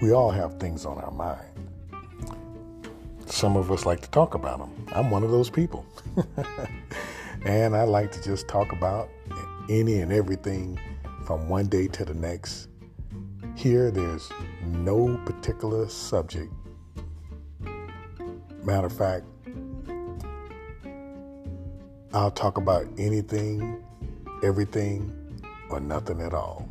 We all have things on our mind. Some of us like to talk about them. I'm one of those people. and I like to just talk about any and everything from one day to the next. Here, there's no particular subject. Matter of fact, I'll talk about anything, everything, or nothing at all.